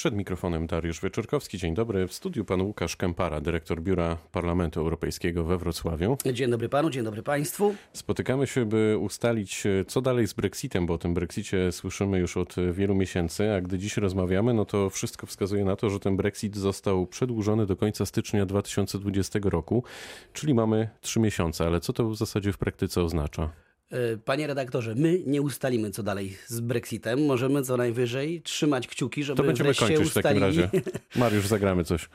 Przed mikrofonem Dariusz Wieczorkowski. Dzień dobry. W studiu pan Łukasz Kępara, dyrektor Biura Parlamentu Europejskiego we Wrocławiu. Dzień dobry panu, dzień dobry państwu. Spotykamy się, by ustalić, co dalej z Brexitem, bo o tym Brexicie słyszymy już od wielu miesięcy, a gdy dziś rozmawiamy, no to wszystko wskazuje na to, że ten Brexit został przedłużony do końca stycznia 2020 roku, czyli mamy trzy miesiące. Ale co to w zasadzie w praktyce oznacza? E, panie redaktorze, my nie ustalimy, co dalej z Brexitem. Możemy co najwyżej trzymać kciuki, żeby to będziemy wreszcie kończyć ustalili. w takim razie. Mariusz, zagramy coś.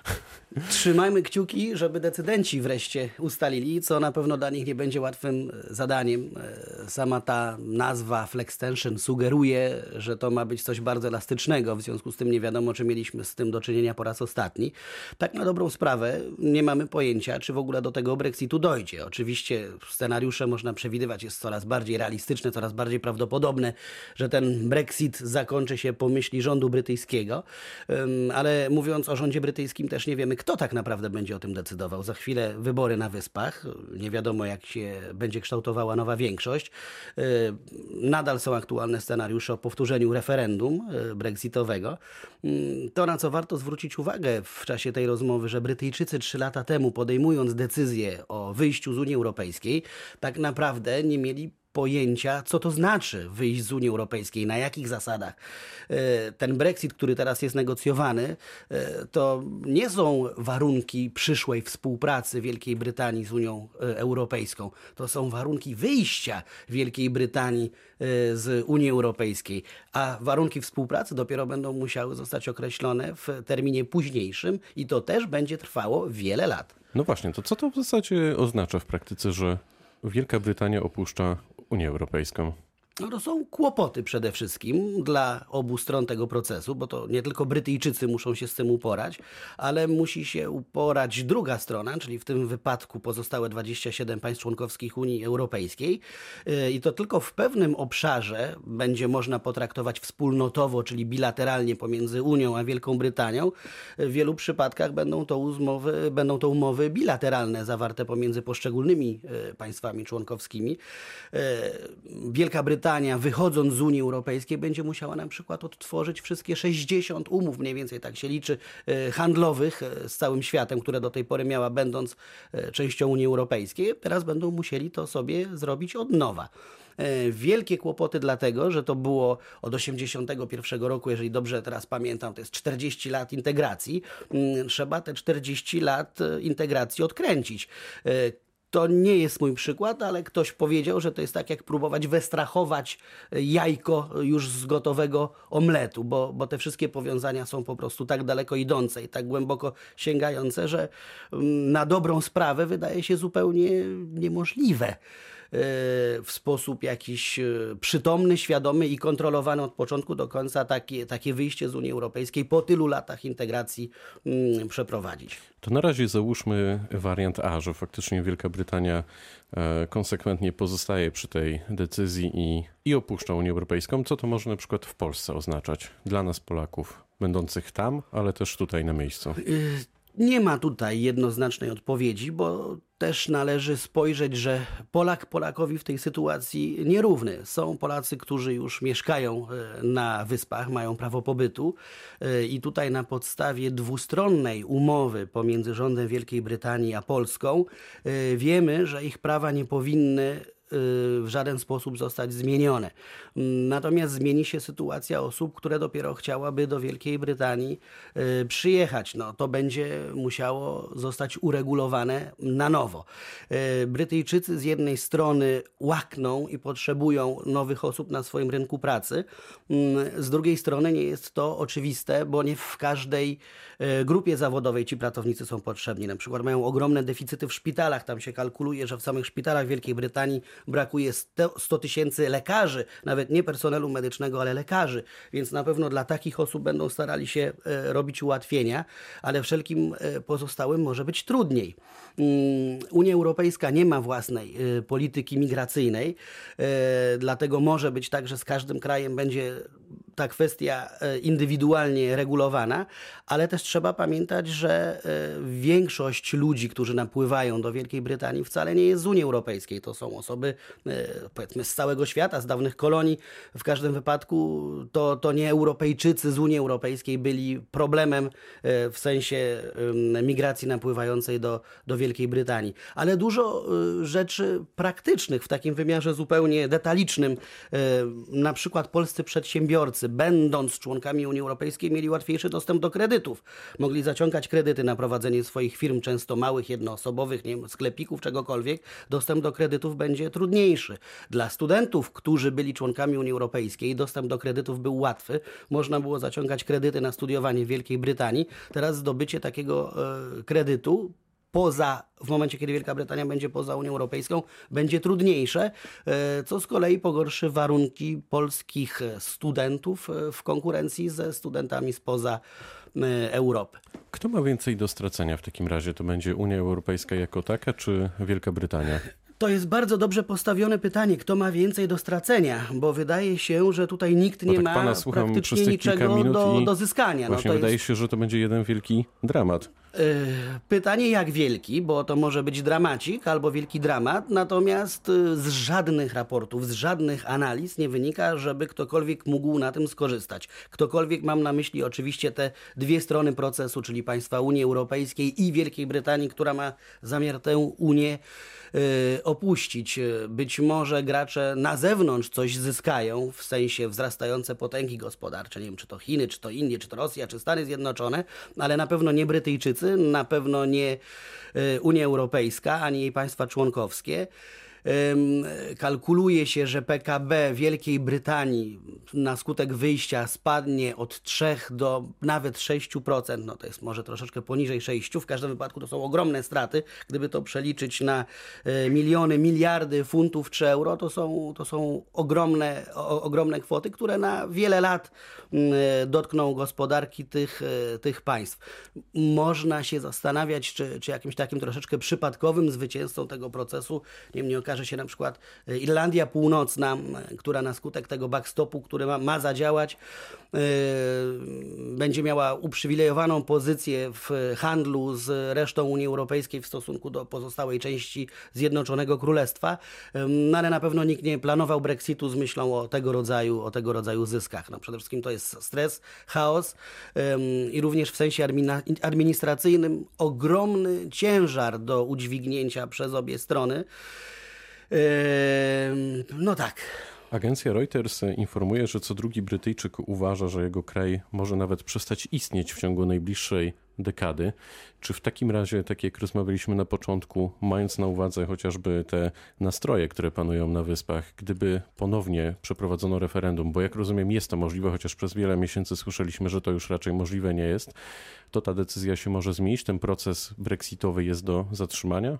Trzymajmy kciuki, żeby decydenci wreszcie ustalili, co na pewno dla nich nie będzie łatwym zadaniem. E, sama ta nazwa Flextension sugeruje, że to ma być coś bardzo elastycznego, w związku z tym nie wiadomo, czy mieliśmy z tym do czynienia po raz ostatni. Tak na dobrą sprawę nie mamy pojęcia, czy w ogóle do tego Brexitu dojdzie. Oczywiście scenariusze można przewidywać, jest coraz bardziej realistyczne, coraz bardziej prawdopodobne, że ten Brexit zakończy się po myśli rządu brytyjskiego. Ale mówiąc o rządzie brytyjskim, też nie wiemy, kto tak naprawdę będzie o tym decydował. Za chwilę wybory na Wyspach. Nie wiadomo, jak się będzie kształtowała nowa większość. Nadal są aktualne scenariusze o powtórzeniu referendum e, brexitowego. To, na co warto zwrócić uwagę w czasie tej rozmowy, że Brytyjczycy trzy lata temu, podejmując decyzję o wyjściu z Unii Europejskiej, tak naprawdę nie mieli pojęcia, co to znaczy wyjść z Unii Europejskiej, na jakich zasadach. E, ten Brexit, który teraz jest negocjowany, e, to nie są warunki przyszłej współpracy Wielkiej Brytanii z Unią e, Europejską. To są warunki wyjścia Wielkiej Brytanii z Unii Europejskiej, a warunki współpracy dopiero będą musiały zostać określone w terminie późniejszym i to też będzie trwało wiele lat. No właśnie, to co to w zasadzie oznacza w praktyce, że Wielka Brytania opuszcza Unię Europejską. No są kłopoty przede wszystkim dla obu stron tego procesu, bo to nie tylko Brytyjczycy muszą się z tym uporać, ale musi się uporać druga strona, czyli w tym wypadku pozostałe 27 państw członkowskich Unii Europejskiej. Y, I to tylko w pewnym obszarze będzie można potraktować wspólnotowo, czyli bilateralnie pomiędzy Unią a Wielką Brytanią. W wielu przypadkach będą to umowy, będą to umowy bilateralne zawarte pomiędzy poszczególnymi y, państwami członkowskimi. Y, Wielka Brytania Wychodząc z Unii Europejskiej, będzie musiała na przykład odtworzyć wszystkie 60 umów, mniej więcej tak się liczy, e, handlowych e, z całym światem, które do tej pory miała, będąc e, częścią Unii Europejskiej. Teraz będą musieli to sobie zrobić od nowa wielkie kłopoty dlatego, że to było od 81 roku, jeżeli dobrze teraz pamiętam, to jest 40 lat integracji. Mm, trzeba te 40 lat integracji odkręcić. To nie jest mój przykład, ale ktoś powiedział, że to jest tak jak próbować westrachować jajko już z gotowego omletu, bo, bo te wszystkie powiązania są po prostu tak daleko idące i tak głęboko sięgające, że mm, na dobrą sprawę wydaje się zupełnie niemożliwe. E, w sposób jakiś e, przytomny, świadomy i kontrolowany od początku do końca takie, takie wyjście z Unii Europejskiej po tylu latach integracji mm, przeprowadzić. To na razie załóżmy wariant A, że faktycznie Wielka Brytania e, konsekwentnie pozostaje przy tej decyzji i, i opuszcza Unię Europejską. Co to może na przykład w Polsce oznaczać dla nas, Polaków, będących tam, ale też tutaj na miejscu? Nie ma tutaj jednoznacznej odpowiedzi, bo też należy spojrzeć, że Polak Polakowi w tej sytuacji nierówny. Są Polacy, którzy już mieszkają e, na wyspach, mają prawo pobytu e, i tutaj na podstawie dwustronnej umowy pomiędzy rządem Wielkiej Brytanii a Polską e, wiemy, że ich prawa nie powinny w żaden sposób zostać zmienione. Natomiast zmieni się sytuacja osób, które dopiero chciałaby do Wielkiej Brytanii y, przyjechać. No, to będzie musiało zostać uregulowane na nowo. Y, Brytyjczycy z jednej strony łakną i potrzebują nowych osób na swoim rynku pracy, z drugiej strony nie jest to oczywiste, bo nie w każdej grupie zawodowej ci pracownicy są potrzebni. Na przykład mają ogromne deficyty w szpitalach. Tam się kalkuluje, że w samych szpitalach Wielkiej Brytanii brakuje 100 tysięcy lekarzy, nawet nie personelu medycznego, ale lekarzy, więc na pewno dla takich osób będą starali się e, robić ułatwienia, ale wszelkim e, pozostałym może być trudniej. Mm, Unia Europejska nie ma własnej e, polityki migracyjnej, dlatego może być tak, że z każdym krajem będzie ta kwestia e, indywidualnie regulowana, ale też trzeba pamiętać, że większość ludzi, którzy napływają do Wielkiej Brytanii wcale nie jest z Unii Europejskiej. To są osoby powiedzmy z całego świata, z dawnych kolonii. W każdym wypadku to, to nie Europejczycy z Unii Europejskiej byli problemem w sensie migracji napływającej do, do Wielkiej Brytanii. Ale dużo rzeczy praktycznych w takim wymiarze zupełnie detalicznym, na przykład polscy przedsiębiorcy, będąc członkami Unii Europejskiej, mieli łatwiejszy dostęp do kredytów. Mogli zaciągać kredyty na prowadzenie swoich firm, często małych, jednoosobowych, nie wiem, sklepików, czegokolwiek. Dostęp do kredytów będzie trudniejszy. Dla studentów, którzy byli członkami Unii Europejskiej, dostęp do kredytów był łatwy. Można było zaciągać kredyty na studiowanie w Wielkiej Brytanii. Teraz zdobycie takiego e, kredytu poza, w momencie kiedy Wielka Brytania będzie poza Unią Europejską, będzie trudniejsze, e, co z kolei pogorszy warunki polskich studentów e, w konkurencji ze studentami spoza e, Europy. Kto ma więcej do stracenia w takim razie? To będzie Unia Europejska jako taka, czy Wielka Brytania? To jest bardzo dobrze postawione pytanie, kto ma więcej do stracenia, bo wydaje się, że tutaj nikt nie tak ma praktycznie niczego do, do zyskania. No właśnie no wydaje jest... się, że to będzie jeden wielki dramat. E, pytanie jak wielki, bo to może być dramacik albo wielki dramat, natomiast e, z żadnych raportów, z żadnych analiz nie wynika, żeby ktokolwiek mógł na tym skorzystać. Ktokolwiek, mam na myśli oczywiście te dwie strony procesu, czyli państwa Unii Europejskiej i Wielkiej Brytanii, która ma zamiar tę Unię Y, opuścić. Być może gracze na zewnątrz coś zyskają, w sensie wzrastające potęgi gospodarcze, nie wiem czy to Chiny, czy to Indie, czy to Rosja, czy Stany Zjednoczone, ale na pewno nie Brytyjczycy, na pewno nie y, Unia Europejska, ani jej państwa członkowskie kalkuluje się, że PKB Wielkiej Brytanii na skutek wyjścia spadnie od 3 do nawet 6%, no to jest może troszeczkę poniżej 6, w każdym wypadku to są ogromne straty, gdyby to przeliczyć na e, miliony, miliardy funtów czy euro, to są, to są ogromne, o, ogromne kwoty, które na wiele lat e, dotkną gospodarki tych, e, tych państw. Można się zastanawiać, czy, czy jakimś takim troszeczkę przypadkowym zwycięzcą tego procesu, nie wiem, nie okaże okaże się na przykład e, Irlandia Północna, która na skutek tego backstopu, który ma, ma zadziałać, yy, będzie miała uprzywilejowaną pozycję w handlu z resztą Unii Europejskiej w stosunku do pozostałej części Zjednoczonego Królestwa, no ale na pewno nikt nie planował Brexitu z myślą o tego rodzaju, o tego rodzaju zyskach. No, przede wszystkim to jest stres, chaos i również w sensie administracyjnym ogromny ciężar do udźwignięcia przez obie strony. No tak. Agencja Reuters informuje, że co drugi Brytyjczyk uważa, że jego kraj może nawet przestać istnieć w ciągu najbliższej dekady. Czy w takim razie, tak jak rozmawialiśmy na początku, mając na uwadze chociażby te nastroje, które panują na wyspach, gdyby ponownie przeprowadzono referendum, bo jak rozumiem jest to możliwe, chociaż przez wiele miesięcy słyszeliśmy, że to już raczej możliwe nie jest, to ta decyzja się może zmienić, ten proces brexitowy jest do zatrzymania?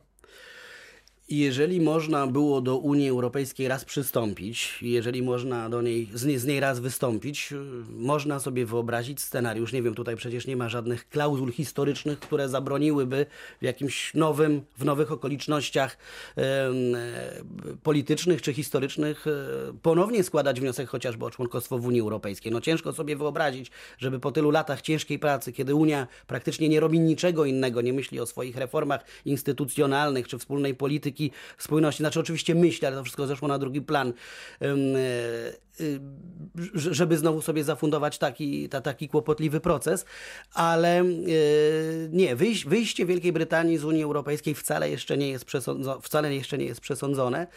Jeżeli można było do Unii Europejskiej raz przystąpić, jeżeli można do niej, z, z niej raz wystąpić, można sobie wyobrazić scenariusz, nie wiem, tutaj przecież nie ma żadnych klauzul historycznych, które zabroniłyby w jakimś nowym, w nowych okolicznościach e, politycznych czy historycznych e, ponownie składać wniosek chociażby o członkostwo w Unii Europejskiej. No ciężko sobie wyobrazić, żeby po tylu latach ciężkiej pracy, kiedy Unia praktycznie nie robi niczego innego, nie myśli o swoich reformach instytucjonalnych czy wspólnej polityki, polityki spójności. Znaczy oczywiście myśli, ale to wszystko zeszło na drugi plan e, e, żeby znowu sobie zafundować taki, ta, taki kłopotliwy proces, ale e, nie, wyjście Wielkiej Brytanii z Unii Europejskiej wcale jeszcze nie jest, przesądzone, wcale jeszcze nie jest przesądzone.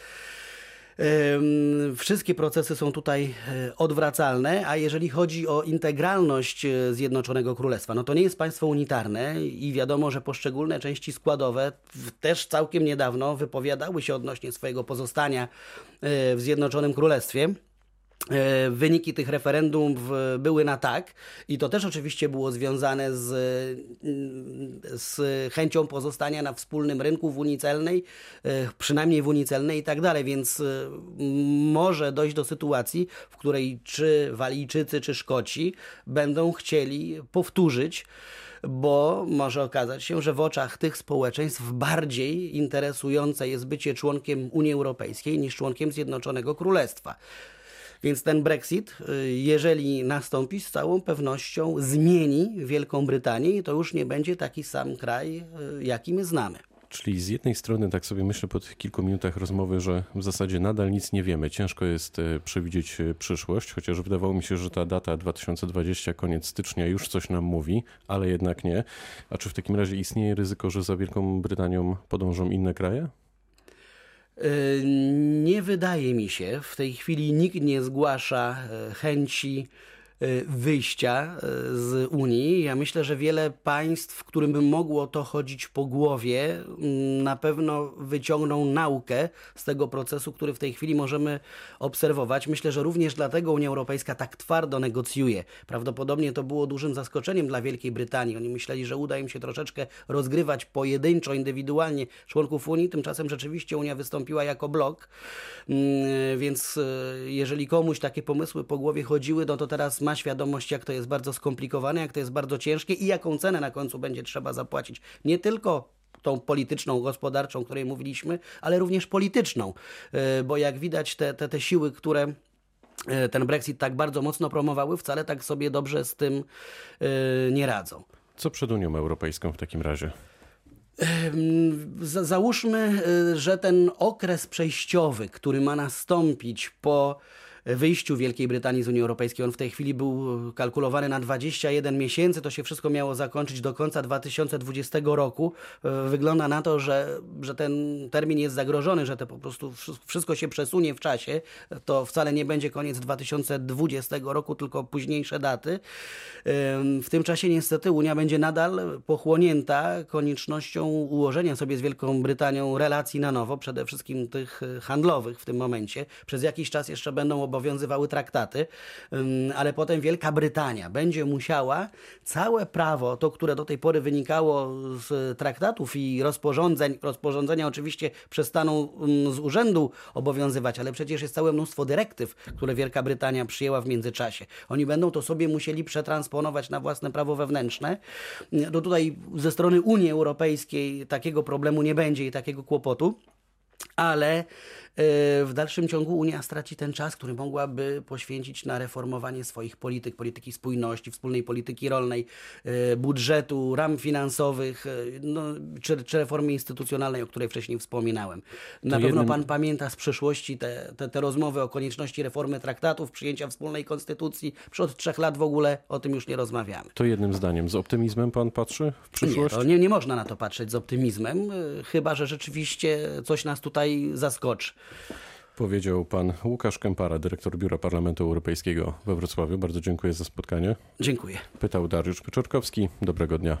Wszystkie procesy są tutaj e, odwracalne, a jeżeli chodzi o integralność e, Zjednoczonego Królestwa, no to nie jest państwo unitarne i wiadomo, że poszczególne części składowe też całkiem niedawno wypowiadały się odnośnie swojego pozostania e, w Zjednoczonym Królestwie. E, wyniki tych referendum były na tak i to też oczywiście było związane z, mm, z chęcią pozostania na wspólnym rynku w Unii Celnej, e, przynajmniej w Unii Celnej i tak dalej, więc e, może dojść do sytuacji, w której czy Walijczycy, czy Szkoci będą chcieli powtórzyć bo może okazać się, że w oczach tych społeczeństw bardziej interesujące jest bycie członkiem Unii Europejskiej niż członkiem Zjednoczonego Królestwa. Więc ten Brexit, y, jeżeli nastąpi, z całą pewnością zmieni Wielką Brytanię i to już nie będzie taki sam kraj, y, jaki my znamy. Czyli z jednej strony, tak sobie myślę po tych kilku minutach rozmowy, że w zasadzie nadal nic nie wiemy. Ciężko jest e, przewidzieć przyszłość, chociaż wydawało mi się, że ta data 2020, koniec stycznia już coś nam mówi, ale jednak nie. A czy w takim razie istnieje ryzyko, że za Wielką Brytanią podążą inne kraje? E, nie wydaje mi się. W tej chwili nikt nie zgłasza chęci Y, wyjścia y, z Unii. Ja myślę, że wiele państw, którym by mogło to chodzić po głowie, mm, na pewno wyciągną naukę z tego procesu, który w tej chwili możemy obserwować. Myślę, że również dlatego Unia Europejska tak twardo negocjuje. Prawdopodobnie to było dużym zaskoczeniem dla Wielkiej Brytanii. Oni myśleli, że uda im się troszeczkę rozgrywać pojedynczo, indywidualnie członków Unii. Tymczasem rzeczywiście Unia wystąpiła jako blok. Mm, więc y, jeżeli komuś takie pomysły po głowie chodziły, no to teraz ma świadomość, jak to jest bardzo skomplikowane, jak to jest bardzo ciężkie i jaką cenę na końcu będzie trzeba zapłacić. Nie tylko tą polityczną, gospodarczą, o której mówiliśmy, ale również polityczną, e, bo jak widać te, te, te siły, które e, ten Brexit tak bardzo mocno promowały, wcale tak sobie dobrze z tym e, nie radzą. Co przed Unią Europejską w takim razie? Załóżmy, że ten okres przejściowy, który ma nastąpić po wyjściu Wielkiej Brytanii z Unii Europejskiej. On w tej chwili był kalkulowany na 21 miesięcy. To się wszystko miało zakończyć do końca 2020 roku. E, wygląda na to, że, że ten termin jest zagrożony, że to po prostu wszystko się przesunie w czasie. To wcale nie będzie koniec 2020 roku, tylko późniejsze daty. W tym czasie niestety Unia będzie nadal pochłonięta koniecznością ułożenia sobie z Wielką Brytanią relacji na nowo, przede wszystkim tych handlowych w tym momencie. Przez jakiś czas jeszcze będą obowiązywały traktaty, ale potem Wielka Brytania będzie musiała całe prawo, to które do tej pory wynikało z traktatów i rozporządzeń, rozporządzenia oczywiście przestaną z urzędu obowiązywać, ale przecież jest całe mnóstwo dyrektyw, które Wielka Brytania przyjęła w międzyczasie. Oni będą to sobie musieli przetransponować na własne prawo wewnętrzne. No tutaj ze strony Unii Europejskiej takiego problemu nie będzie i takiego kłopotu ale E, w dalszym ciągu Unia straci ten czas, który mogłaby poświęcić na reformowanie swoich polityk, polityki spójności, wspólnej polityki rolnej, e, budżetu, ram finansowych, e, no, czy, czy reformy instytucjonalnej, o której wcześniej wspominałem. Na to pewno jednym... pan pamięta z przeszłości te, te, te rozmowy o konieczności reformy traktatów, przyjęcia wspólnej konstytucji. Już od trzech lat w ogóle o tym już nie rozmawiamy. To jednym zdaniem. Z optymizmem pan patrzy w przyszłość? Nie, nie, nie można na to patrzeć z optymizmem, chyba że rzeczywiście coś nas tutaj zaskoczy. Powiedział pan Łukasz Kępara, dyrektor Biura Parlamentu Europejskiego we Wrocławiu. Bardzo dziękuję za spotkanie. Dziękuję. Pytał Dariusz Pyczorkowski. Dobrego dnia.